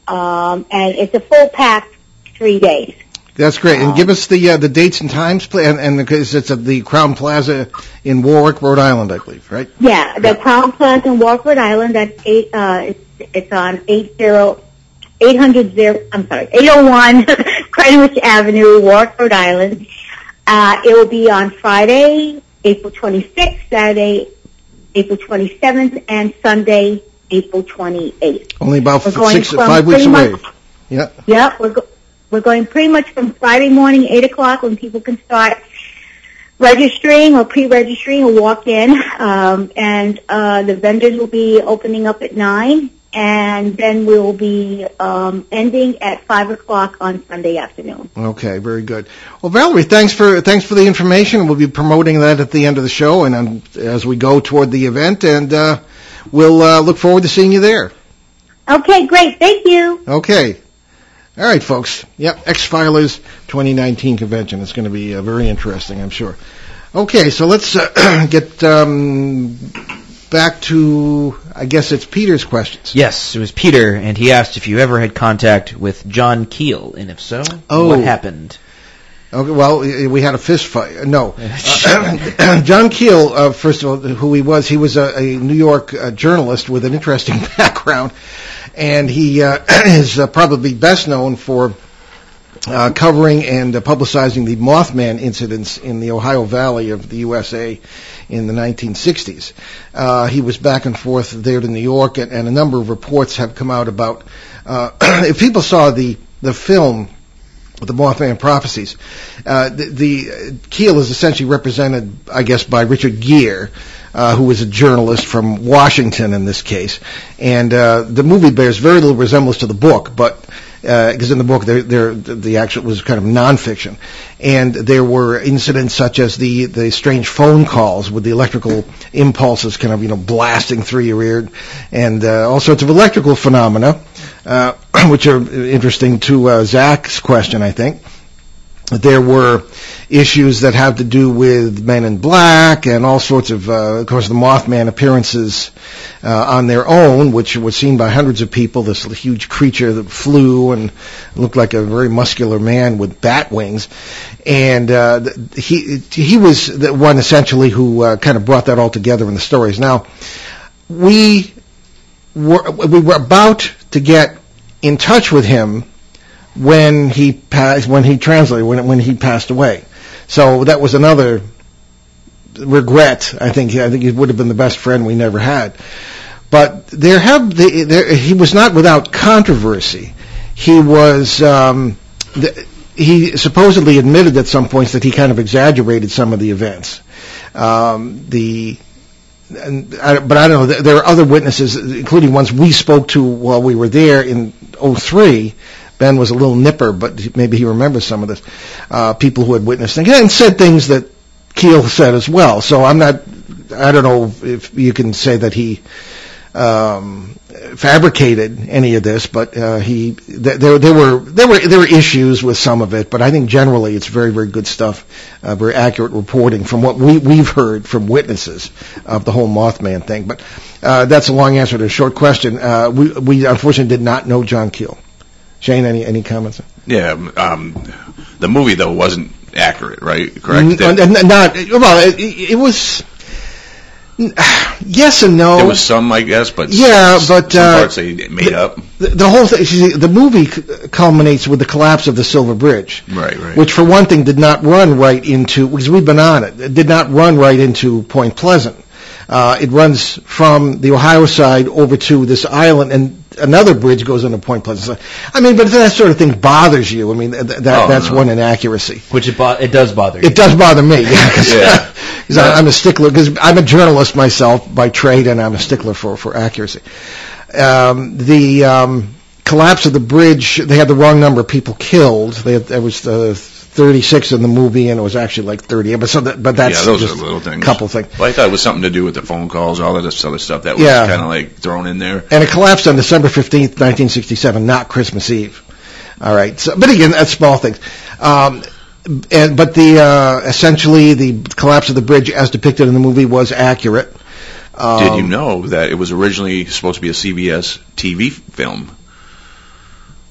um, and it's a full packed three days. That's great. And give us the uh, the dates and times, please. And, and because it's at the Crowne Plaza in Warwick, Rhode Island, I believe, right? Yeah, the Crowne Plaza in Warwick, Rhode Island. That's eight. Uh, it's, it's on eight zero eight hundred zero. I'm sorry, 801 Greenwich Avenue, Warwick, Rhode Island. Uh, it will be on Friday, April 26th, Saturday, April 27th, and Sunday, April 28th. Only about six, five weeks away. much- Yeah. Yeah, we're go- we're going pretty much from Friday morning, eight o'clock, when people can start registering or pre-registering or walk in, um, and uh, the vendors will be opening up at nine, and then we'll be um, ending at five o'clock on Sunday afternoon. Okay, very good. Well, Valerie, thanks for thanks for the information. We'll be promoting that at the end of the show and um, as we go toward the event, and uh, we'll uh, look forward to seeing you there. Okay, great. Thank you. Okay. All right, folks. Yep, X-Filers 2019 convention. It's going to be uh, very interesting, I'm sure. Okay, so let's uh, get um, back to, I guess it's Peter's questions. Yes, it was Peter, and he asked if you ever had contact with John Keel, and if so, Oh. what happened? Okay, well, we had a fist fight. No. Uh, John Keel, uh, first of all, who he was, he was a, a New York uh, journalist with an interesting background, and he uh, is uh, probably best known for uh, covering and uh, publicizing the Mothman incidents in the Ohio Valley of the USA in the 1960s. Uh, he was back and forth there to New York, and, and a number of reports have come out about. Uh, if people saw the the film the Mothman prophecies. Uh, the, the uh, Keel is essentially represented, I guess, by Richard Gere, uh, who was a journalist from Washington in this case. And uh, the movie bears very little resemblance to the book, but because in the book there, there, the actual was kind of nonfiction, and there were incidents such as the the strange phone calls with the electrical impulses kind of you know blasting through your ear, and uh, all sorts of electrical phenomena, uh, which are interesting to uh, Zach's question, I think. There were issues that have to do with Men in Black and all sorts of, uh, of course, the Mothman appearances uh, on their own, which was seen by hundreds of people. This huge creature that flew and looked like a very muscular man with bat wings, and uh, he he was the one essentially who uh, kind of brought that all together in the stories. Now, we were we were about to get in touch with him when he passed, when he translated, when when he passed away. So that was another regret. I think I think he would have been the best friend we never had. But there have the, there, he was not without controversy. He was um, the, he supposedly admitted at some points that he kind of exaggerated some of the events. Um, the I, but I don't know. There are other witnesses, including ones we spoke to while we were there in 03, Ben was a little nipper, but maybe he remembers some of this. Uh, people who had witnessed things and said things that Keel said as well. So I'm not. I don't know if you can say that he um, fabricated any of this, but uh, he th- there there were there were there were issues with some of it, but I think generally it's very very good stuff, uh, very accurate reporting from what we we've heard from witnesses of the whole Mothman thing. But uh, that's a long answer to a short question. Uh, we we unfortunately did not know John Keel. Shane, any any comments? Yeah, um, the movie though wasn't accurate, right? Correct. N- n- not well. It, it was. Yes and no. There was some, I guess, but Yeah, s- but, some uh, parts they made up. The, the whole thing. see, The movie culminates with the collapse of the Silver Bridge, Right, right. which, for one thing, did not run right into because we've been on it. It did not run right into Point Pleasant. Uh, it runs from the Ohio side over to this island, and another bridge goes into Point Pleasant. I mean, but that sort of thing bothers you, I mean, th- that Oh, that's no. one inaccuracy. Which it, bo- it does bother you. It does bother me. Yeah, 'cause- Yeah. I'm a stickler because I'm a journalist myself by trade, and I'm a stickler for for accuracy. Um, the um, collapse of the bridge, they had the wrong number of people killed. They had, there was uh, 36 in the movie, and it was actually like 30. But so that, but that's yeah, those just are little things. a couple things. Well, I thought it was something to do with the phone calls, all of this other stuff that was Yeah. kind of like thrown in there. And it collapsed on December 15th, 1967, not Christmas Eve. All right. So, but again, that's small things. Um, and, but the uh, essentially the collapse of the bridge, as depicted in the movie, was accurate. Um, Did you know that it was originally supposed to be a CBS TV film?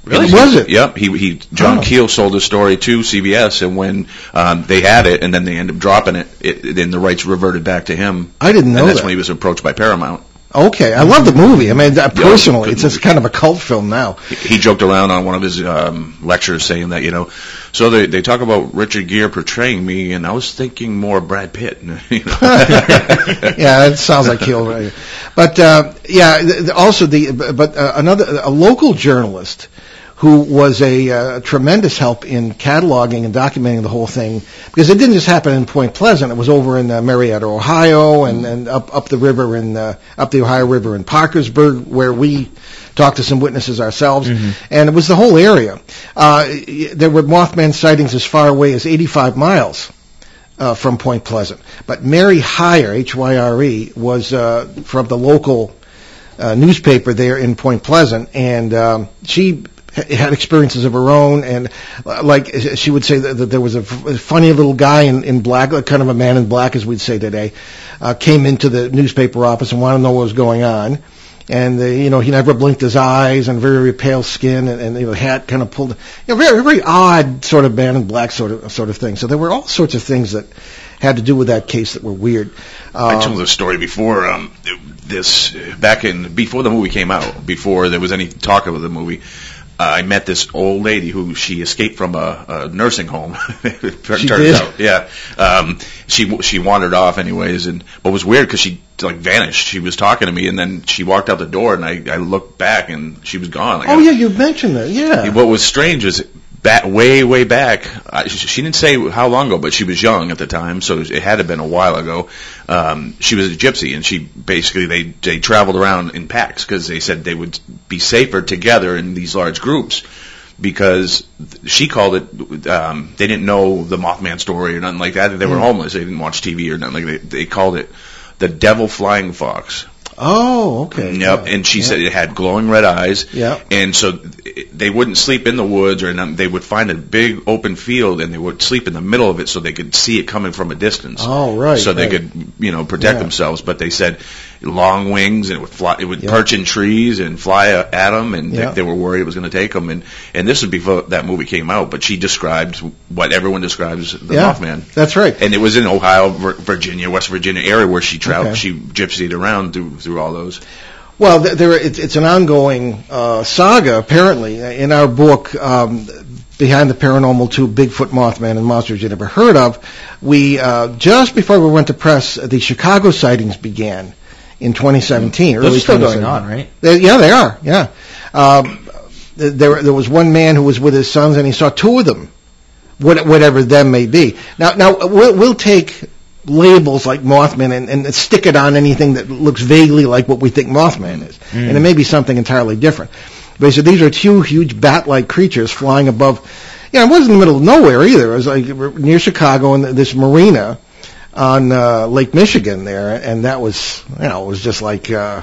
Really? Was it? Yep. He he. John Oh. Keel sold the story to CBS, and when um, they had it, and then they ended up dropping it, it, then the rights reverted back to him. I didn't know and that's that. when he was approached by Paramount. Okay, I love the movie. I mean, personally, it's just kind of a cult film now. He, he joked around on one of his um, lectures saying that you know, so they they talk about Richard Gere portraying me, and I was thinking more Brad Pitt. you know? yeah, it sounds like Keel. right. But uh, yeah, also the but uh, another a local journalist who was a uh, tremendous help in cataloging and documenting the whole thing because it didn't just happen in Point Pleasant. It was over in uh, Marietta, Ohio, and, and up up the river in uh, up the Ohio River in Parkersburg, where we talked to some witnesses ourselves, and it was the whole area. Uh, there were Mothman sightings as far away as 85 miles uh, from Point Pleasant. But Mary Hyre, H-Y-R-E, was uh, from the local uh, newspaper there in Point Pleasant, and um, she had experiences of her own, and like she would say that, that there was a funny little guy in, in black, kind of a man in black, as we'd say today, uh, came into the newspaper office and wanted to know what was going on. And uh, you know he never blinked his eyes, and very, very pale skin, and, and you know, hat kind of pulled. You know, very very odd sort of man in black sort of sort of thing. So there were all sorts of things that had to do with that case that were weird. I Um, told the story before. Um, this back in before the movie came out, before there was any talk of the movie. I met this old lady who she escaped from a, a nursing home. it turns She did? out, yeah. Um, she she wandered off anyways, and what was weird because she like vanished. She was talking to me, and then she walked out the door, and I I looked back, and she was gone. Like, oh I- yeah, you mentioned that. Yeah. what was strange is back way way back. I, she didn't say how long ago, but she was young at the time, so it had to have been a while ago. Um, she was a gypsy, and she basically they they traveled around in packs because they said they would be safer together in these large groups. Because she called it, um, they didn't know the Mothman story or nothing like that. They were homeless. They didn't watch TV or nothing like that. They, they called it the Devil Flying Fox. Oh, okay. Yep, Yeah. and she Yeah. said it had glowing red eyes. Yeah. And so they wouldn't sleep in the woods or. They would find a big open field and they would sleep in the middle of it so they could see it coming from a distance. Oh, right, So they right. could, you know, protect Yeah. themselves. But they said long wings and it would fly, it would Yeah. perch in trees and fly uh, at them and Yeah. they, they were worried it was going to take them. And, and this was before that movie came out, but she described what everyone describes the Yeah. Mothman. That's right. And it was in Ohio, Virginia, West Virginia area where she traveled, Okay. she gypsied around through, through all those. Well, there it's, it's an ongoing uh, saga. Apparently, in our book, um, Behind the Paranormal Two: Bigfoot, Mothman, and Monsters You Never Heard of, we uh, just before we went to press, the Chicago sightings began in 2017. Those early are still going on, right? They, yeah, they are. Yeah. Um, there, there was one man who was with his sons, and he saw two of them, whatever them may be. Now, now we'll, we'll take labels like Mothman and, and stick it on anything that looks vaguely like what we think Mothman is, and it may be something entirely different. But he said these are two huge bat-like creatures flying above. Yeah, it wasn't in the middle of nowhere either. It was like near Chicago in this marina on uh, Lake Michigan there, and that was, you know, it was just like, uh,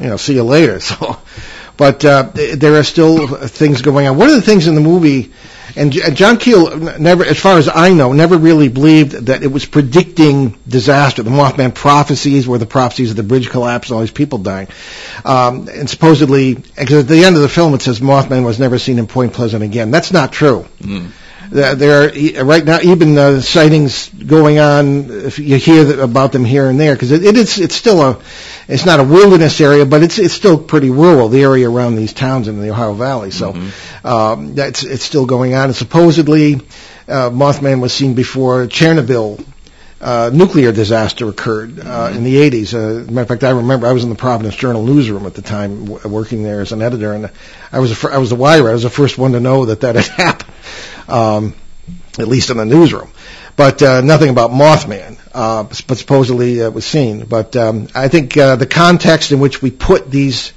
you know, see you later. So, but uh, there are still things going on. One of the things in the movie, and John Keel never, as far as I know, never really believed that it was predicting disaster. The Mothman prophecies were the prophecies of the bridge collapse and all these people dying. Um, and supposedly, because at the end of the film it says Mothman was never seen in Point Pleasant again. That's not true. There there are right now even uh, sightings going on. If you hear about them here and there, because it, it is it's still a it's not a wilderness area, but it's it's still pretty rural. The area around these towns in the Ohio Valley, so um, that's it's still going on. And supposedly, uh, Mothman was seen before Chernobyl. Uh, nuclear disaster occurred uh, in the 80s. Uh, matter of fact, I remember I was in the Providence Journal newsroom at the time, w- working there as an editor, and I was the fir- I was the wire. I was the first one to know that that had happened um, at least in the newsroom. But uh, nothing about Mothman, uh, but supposedly uh, was seen. But um, I think uh, the context in which we put these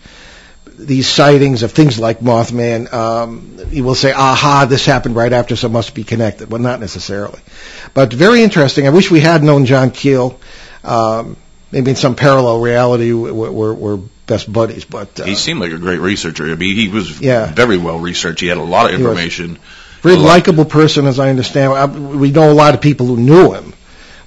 these sightings of things like Mothman, um, you will say, "Aha, this happened right after, so it must be connected." Well, not necessarily, but very interesting. I wish we had known John Keel. Um, maybe in some parallel reality, we're, we're, we're best buddies. But uh, He seemed like a great researcher. I mean, he was Yeah. very well researched. He had a lot of information. Very likable person, as I understand. I, we know a lot of people who knew him,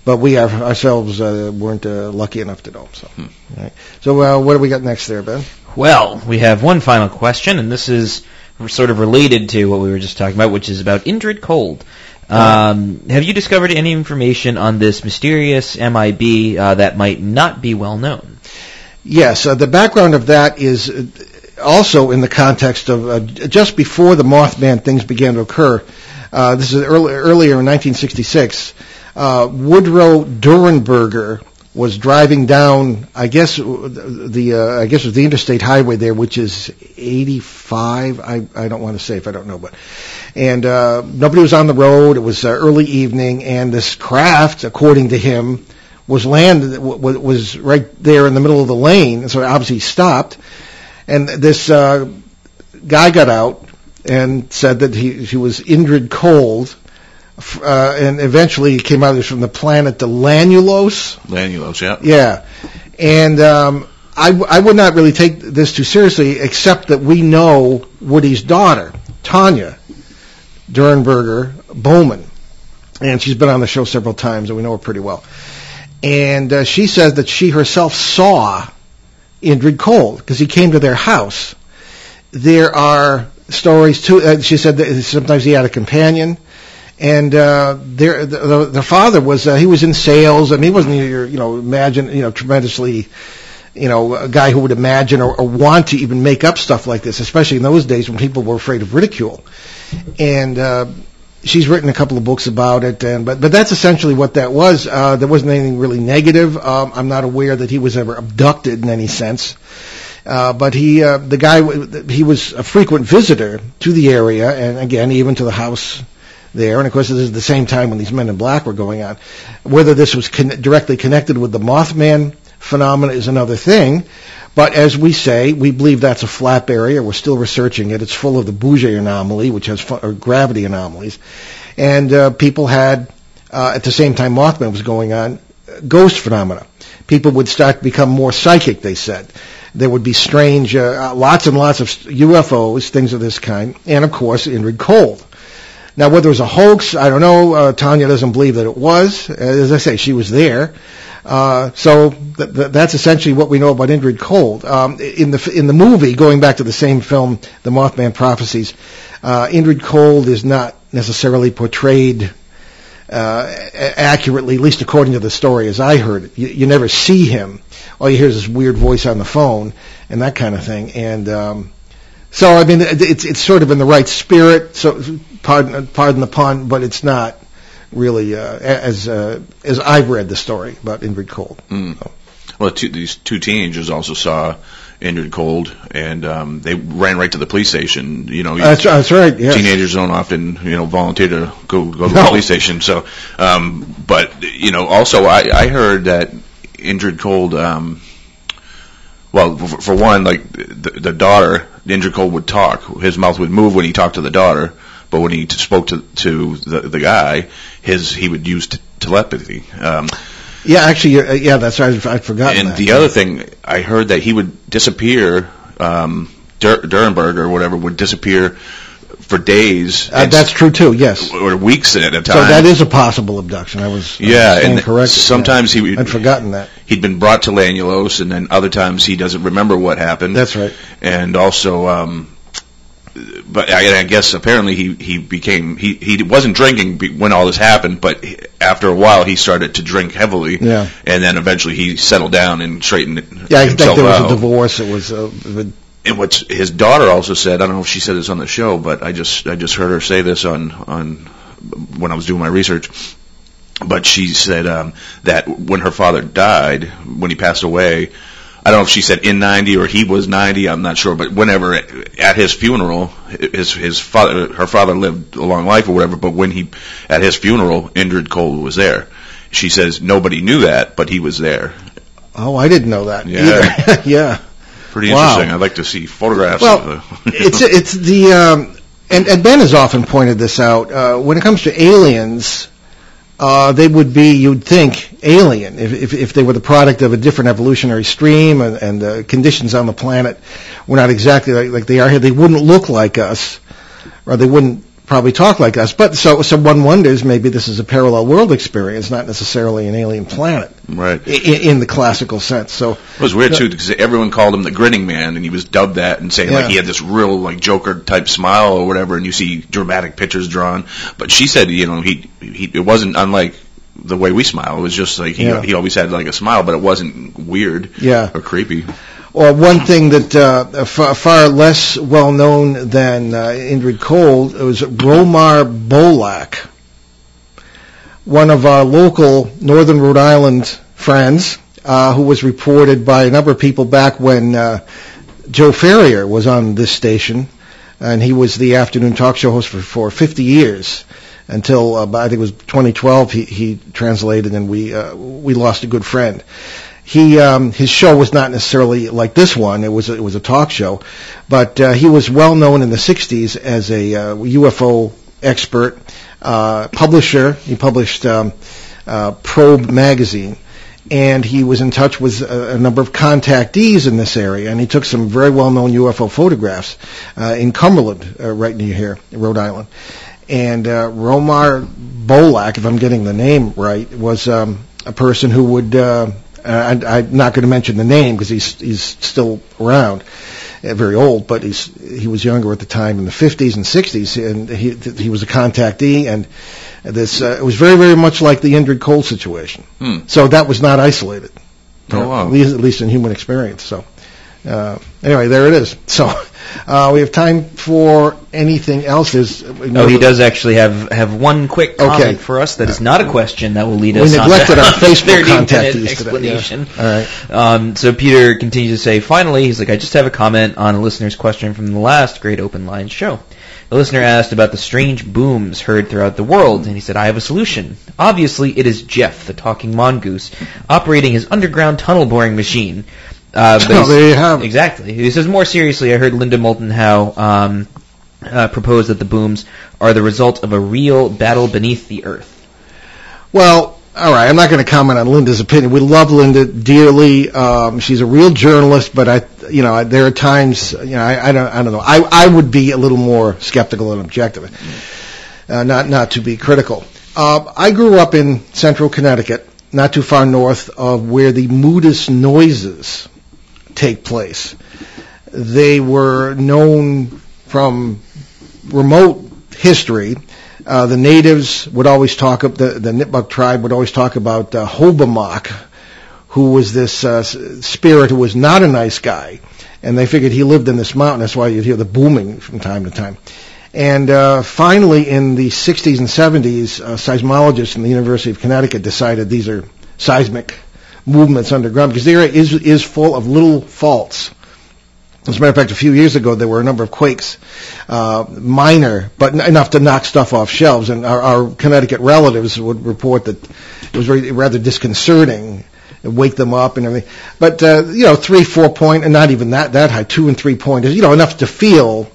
but we ourselves uh, weren't uh, lucky enough to know him. So, right. so uh, what do we got next there, Ben? Well, we have one final question, and this is sort of related to what we were just talking about, which is about Indrid Cold. Um, have you discovered any information on this mysterious MIB uh, that might not be well known? Yes, uh, the background of that is uh, also in the context of uh, just before the Mothman things began to occur. Uh, this is early, earlier in 1966. Uh, Woodrow Derenberger was driving down, I guess uh, the uh, I guess it was the interstate highway there, which is 85. I I don't want to say if I don't know, but and uh, nobody was on the road. It was early evening, and this craft, according to him, was landed was right there in the middle of the lane, so obviously stopped. And this uh, guy got out and said that he he was Indrid Cold, uh, and eventually he came out he was from the planet Delanulos. Lanulos, yeah. Yeah, and um, I, w- I would not really take this too seriously, except that we know Woody's daughter, Tanya Derenberger Bowman, and she's been on the show several times, and we know her pretty well. And uh, she says that she herself saw Indrid Cold because he came to their house. There are stories too. Uh, she said that sometimes he had a companion and uh, their the, the, father was uh, he was in sales and he wasn't your you know imagine you know tremendously you know a guy who would imagine or, or want to even make up stuff like this especially in those days when people were afraid of ridicule and uh, she's written a couple of books about it and but but that's essentially what that was uh, there wasn't anything really negative um, I'm not aware that he was ever abducted in any sense uh, but he, uh, the guy, he was a frequent visitor to the area, and again, even to the house there. And of course, this is the same time when these Men in Black were going on. Whether this was con- directly connected with the Mothman phenomena is another thing. But as we say, we believe that's a flap area. We're still researching it. It's full of the Bouguer anomaly, which has fu- or gravity anomalies, and uh, people had uh, at the same time Mothman was going on ghost phenomena. People would start to become more psychic, they said. There would be strange, uh, lots and lots of UFOs, things of this kind, and of course, Indrid Cold. Now, whether it was a hoax, I don't know. Uh, Tanya doesn't believe that it was. As I say, she was there. Uh, so th- th- that's essentially what we know about Indrid Cold. Um, in the in the movie, going back to the same film, The Mothman Prophecies, uh, Cold is not necessarily portrayed uh, accurately, at least according to the story as I heard it. You, you, never see him. All you hear is this weird voice on the phone and that kind of thing. And um, so, I mean, it's it's sort of in the right spirit. So, pardon pardon the pun, but it's not really uh, as uh, as I've read the story about Indrid Cold. Mm. So. Well, two, these two teenagers also saw Indrid Cold, and um, they ran right to the police station. You know, that's, that's right. Yes. Teenagers don't often, you know, volunteer to go go to no. the police station. So, um, but you know, also I, I heard that Indrid Cold. Um, well, for, for one, like the, the daughter, Indrid Cold would talk. His mouth would move when he talked to the daughter, but when he spoke to to the the guy, his he would use t- telepathy. Um, yeah, actually, uh, yeah, that's right. I'd forgotten. And that. the other thing, I heard that he would disappear. Um, Dur- Durenberg or whatever would disappear for days. Uh, that's true too. Yes, or weeks at a time. So that is a possible abduction. I was yeah, and correct. Sometimes yeah. he I'd forgotten that he'd been brought to Lanulos, and then other times he doesn't remember what happened. That's right. And also, um, but I, I guess apparently he he became he he wasn't drinking when all this happened, but after a while he started to drink heavily. Yeah. And then eventually he settled down and straightened it. Yeah, I think there was out. a divorce. It was. Uh, and what his daughter also said, I don't know if she said this on the show, but I just I just heard her say this on on when I was doing my research. But she said um, that when her father died, when he passed away, I don't know if she said in 90 or he was 90, I'm not sure, but whenever at his funeral, his his father, her father lived a long life or whatever, but when he at his funeral, Indrid Cold was there. She says nobody knew that, but he was there. Oh, I didn't know that. Yeah, yeah. Pretty Wow. interesting. I'd like to see photographs. Well, of the, it's it's the um, and and Ben has often pointed this out. Uh, when it comes to aliens, Uh, they would be you'd think alien if, if if they were the product of a different evolutionary stream and, and the conditions on the planet were not exactly like, like they are here. They wouldn't look like us, or they wouldn't probably talk like us. But so so one wonders maybe this is a parallel world experience, not necessarily an alien planet right. in, in the classical sense. So It was weird too because everyone called him the grinning man, and he was dubbed that, and saying Yeah. like he had this real like Joker type smile or whatever, and you see dramatic pictures drawn. But she said, you know, he he it wasn't unlike the way we smile. It was just like he Yeah. he always had like a smile, but it wasn't weird Yeah. or creepy. Or one thing that uh, far, far less well known than uh, Indrid Cold was Romar Bolak, one of our local Northern Rhode Island friends, uh, who was reported by a number of people back when uh, Joe Ferriere was on this station, and he was the afternoon talk show host for, for 50 years until uh, I think it was 2012. He, he translated, and we uh, we lost a good friend he um, his show was not necessarily like this one. It was it was a talk show, but uh, he was well known in the '60s as a uh, UFO expert, uh, publisher. He published um, uh, Probe magazine, and he was in touch with a, a number of contactees in this area, and he took some very well known UFO photographs uh, in Cumberland, uh, right near here, in Rhode Island. And uh, Romar Bolak, if I'm getting the name right, was um, a person who would. Uh, I, I'm not going to mention the name because he's he's still around, uh, very old, but he's he was younger at the time in the 50s and 60s, and he he was a contactee, and this uh, it was very very much like the Indrid Cold situation. Hmm. So that was not isolated, Oh, wow. at least at least in human experience. So uh, anyway, there it is. So uh, we have time for anything else. There's Oh, he does actually have have one quick comment Okay. for us that is not a question that will lead We us. on neglected to our Facebook 30 minute contactees today, yeah. explanation. All right. Um, so Peter continues to say, finally, he's like, I just have a comment on a listener's question from the last Great Open Line show. The listener asked about the strange booms heard throughout the world, and he said, I have a solution. Obviously, it is Jeff, the talking mongoose, operating his underground tunnel boring machine. Uh, but Oh, there you have it. Exactly. He says, more seriously, I heard Linda Moulton Howe um, uh, propose that the booms are the result of a real battle beneath the earth. Well, All right, I'm not going to comment on Linda's opinion. We love Linda dearly. Um, she's a real journalist, but I, you know, there are times, you know, I, I don't, I don't know. I, I would be a little more skeptical and objective, uh, not, not to be critical. Uh, I grew up in central Connecticut, not too far north of where the Moodus noises take place. They were known from remote history uh, the natives would always talk, the, the Nipmuc tribe would always talk about uh, Hobomok, who was this uh, spirit who was not a nice guy. And they figured he lived in this mountain. That's why you'd hear the booming from time to time. And uh, finally, in the 60s and 70s, uh, seismologists from the University of Connecticut decided these are seismic movements underground because the area is is full of little faults as a matter of fact, a few years ago there were a number of quakes, uh, minor, but enough to knock stuff off shelves. And our, our Connecticut relatives would report that it was very, rather disconcerting, wake them up and everything. But uh, you know, three, four point, and not even that that high, two and three point is you know enough to feel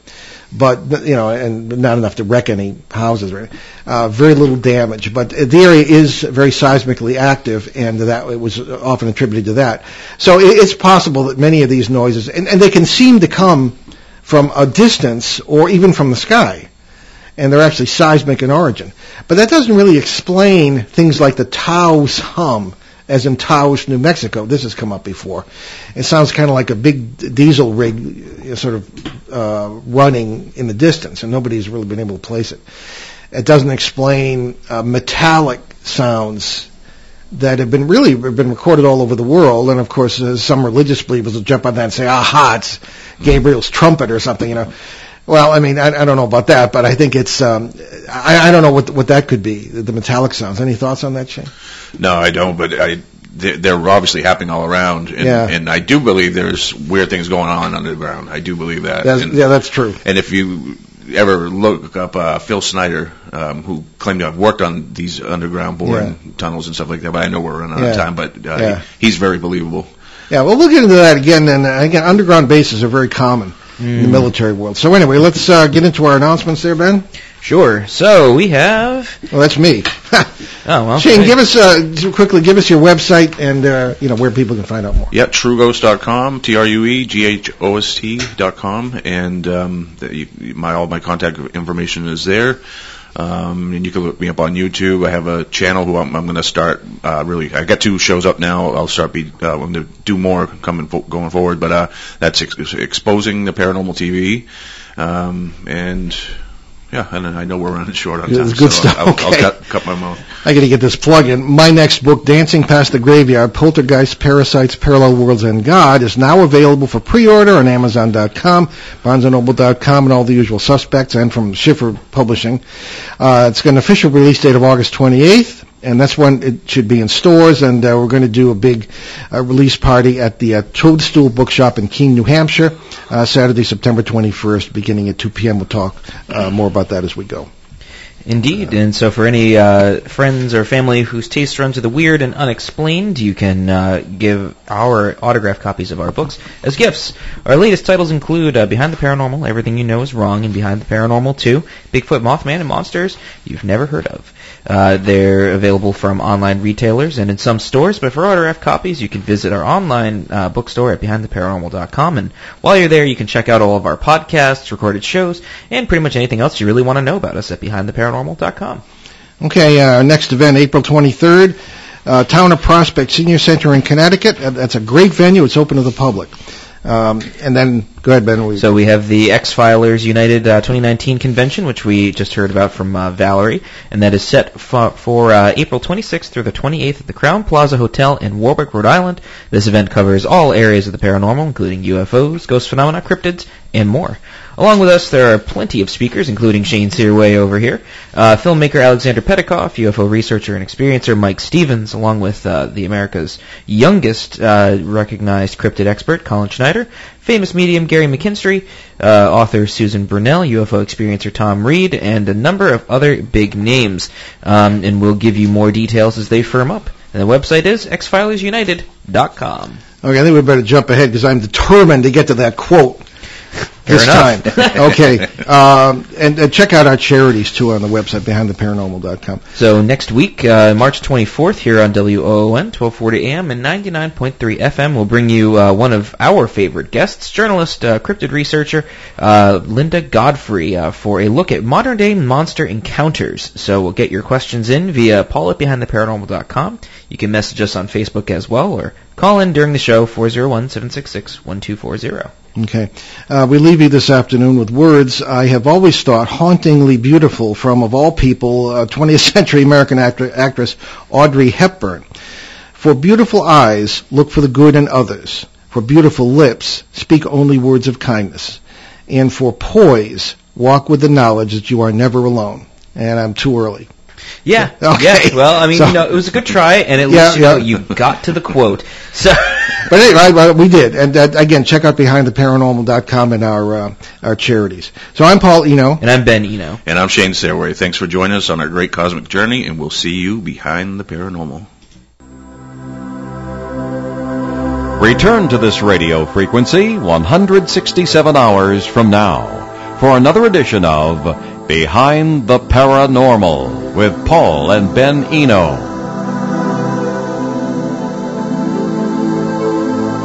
but you know, and not enough to wreck any houses. Right? Uh, very little damage, but the area is very seismically active, and that it was often attributed to that. So it's possible that many of these noises, and, and they can seem to come from a distance or even from the sky, and they're actually seismic in origin. But that doesn't really explain things like the Taos hum as in Taos, New Mexico. This has come up before. It sounds kind of like a big diesel rig sort of uh, running in the distance, and nobody's really been able to place it. It doesn't explain uh, metallic sounds that have been really been recorded all over the world, and of course, uh, some religious believers will jump on that and say, "Aha, it's Gabriel's trumpet or something," you know. Well, I mean, I, I don't know about that, but I think it's. Um, I, I don't know what what that could be. The metallic sounds. Any thoughts on that, Shane? No, I don't. But I, they're obviously happening all around, and, Yeah. and I do believe there's weird things going on underground. I do believe that. That's, and, yeah, that's true. and if you ever look up uh, Phil Schneider, um, who claimed to have worked on these underground boring tunnels and stuff like that, but I know we're running out Yeah. of time. But uh, Yeah. he, he's very believable. Yeah, well, we'll get into that again. And again, underground bases are very common in the military world. So anyway, let's uh, get into our announcements there, Ben. Sure. So we have. Well, that's me. Oh well. Shane, give us uh, quickly, give us your website and uh, you know where people can find out more. Yeah, trueghost.com, T-R-U-E-G-H-O-S-T dot com, and um, the, my all my contact information is there. Um, and you can look me up on YouTube. I have a channel who I'm, I'm going to start. Uh, really, I got two shows up now. I'll start be. Uh, I'm going to do more coming fo- going forward. But uh, that's ex- exposing the paranormal TV, um, and yeah, and I know we're running short on Yeah, time. good so stuff. I'll, I'll Okay. cut, cut my mouth. I got to get this plug in. My next book, Dancing Past the Graveyard: Poltergeist, Parasites, Parallel Worlds, and God, is now available for pre-order on Amazon.com, BarnesandNoble.com, and all the usual suspects, and from Schiffer Publishing. Uh, it's got an official release date of August 28th. And that's when it should be in stores, and uh, we're going to do a big uh, release party at the uh, Toadstool Bookshop in Keene, New Hampshire, uh, Saturday, September 21st, beginning at 2 p.m. We'll talk uh, more about that as we go. Indeed, and so for any uh, friends or family whose taste runs to the weird and unexplained, you can give our autographed copies of our books as gifts. Our latest titles include Behind the Paranormal, Everything You Know Is Wrong, and Behind the Paranormal 2, Bigfoot, Mothman, and Monsters You've Never Heard of. Uh, they're available from online retailers and in some stores, but for autographed copies, you can visit our online uh, bookstore at BehindTheParanormal.com, and while you're there, you can check out all of our podcasts, recorded shows, and pretty much anything else you really want to know about us at BehindTheParanormal.com. Okay, uh, next event, April 23rd, uh, Town of Prospect Senior Center in Connecticut. Uh, That's a great venue. It's open to the public. Um, and then, go ahead, Ben. So we have the X-Filers United uh, 2019 convention, which we just heard about from uh, Valerie, and that is set for, for uh, April 26th through the 28th at the Crowne Plaza Hotel in Warwick, Rhode Island. This event covers all areas of the paranormal, including UFOs, ghost phenomena, cryptids, and more. Along with us, there are plenty of speakers, including Shane Searway over here, uh, filmmaker Alexander Petikoff, UFO researcher and experiencer Mike Stevens, along with uh, the America's youngest uh, recognized cryptid expert Colin Schneider, famous medium Gary McKinstry, uh, author Susan Brunell, UFO experiencer Tom Reed, and a number of other big names. Um, and we'll give you more details as they firm up. And the website is xfilersunited.com. okay, I think we better jump ahead because I'm determined to get to that quote. Fair this enough. time. okay. Um, and uh, check out our charities too on the website behindtheparanormal.com. So next week, uh, March 24th, here on WOON, 1240 AM and 99.3 FM, we'll bring you uh, one of our favorite guests, journalist, uh, cryptid researcher uh, Linda Godfrey, uh, for a look at modern-day monster encounters. So we'll get your questions in via paul at behindtheparanormal.com. You can message us on Facebook as well, or call in during the show 401-766-1240. Okay. Uh, we leave you this afternoon with words I have always thought hauntingly beautiful from, of all people, uh, 20th century American actor, actress Audrey Hepburn. For beautiful eyes, look for the good in others. For beautiful lips, speak only words of kindness. And for poise, walk with the knowledge that you are never alone. And I'm too early. Yeah, Okay. yeah. Well, I mean, So- you know, it was a good try, and at Yeah, least you know you got to the quote. So, But anyway, I- we did. And uh, again, check out behindtheparanormal.com and our, uh, our charities. So I'm Paul Eno. and I'm Ben Eno. And I'm Shane Stairway. Thanks for joining us on our great cosmic journey, and we'll see you behind the paranormal. Return to this radio frequency 167 hours from now for another edition of Behind the Paranormal with Paul and Ben Eno.